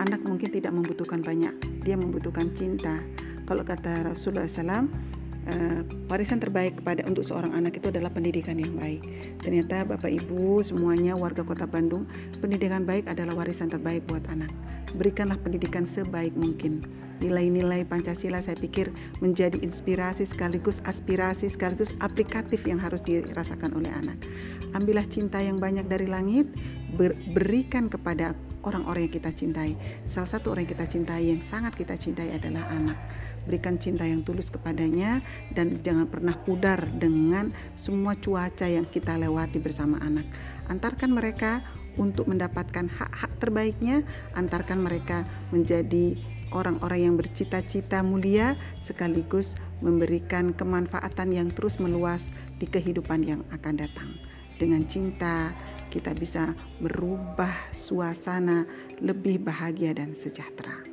Anak mungkin tidak membutuhkan banyak, dia membutuhkan cinta. Kalau kata Rasulullah SAW, uh, warisan terbaik kepada untuk seorang anak itu adalah pendidikan yang baik. Ternyata Bapak Ibu semuanya warga Kota Bandung, pendidikan baik adalah warisan terbaik buat anak. Berikanlah pendidikan sebaik mungkin. Nilai-nilai Pancasila saya pikir menjadi inspirasi sekaligus aspirasi sekaligus aplikatif yang harus dirasakan oleh anak. Ambillah cinta yang banyak dari langit, berikan kepada orang-orang yang kita cintai. Salah satu orang yang kita cintai yang sangat kita cintai adalah anak berikan cinta yang tulus kepadanya dan jangan pernah pudar dengan semua cuaca yang kita lewati bersama anak. Antarkan mereka untuk mendapatkan hak-hak terbaiknya, antarkan mereka menjadi orang-orang yang bercita-cita mulia sekaligus memberikan kemanfaatan yang terus meluas di kehidupan yang akan datang. Dengan cinta, kita bisa merubah suasana lebih bahagia dan sejahtera.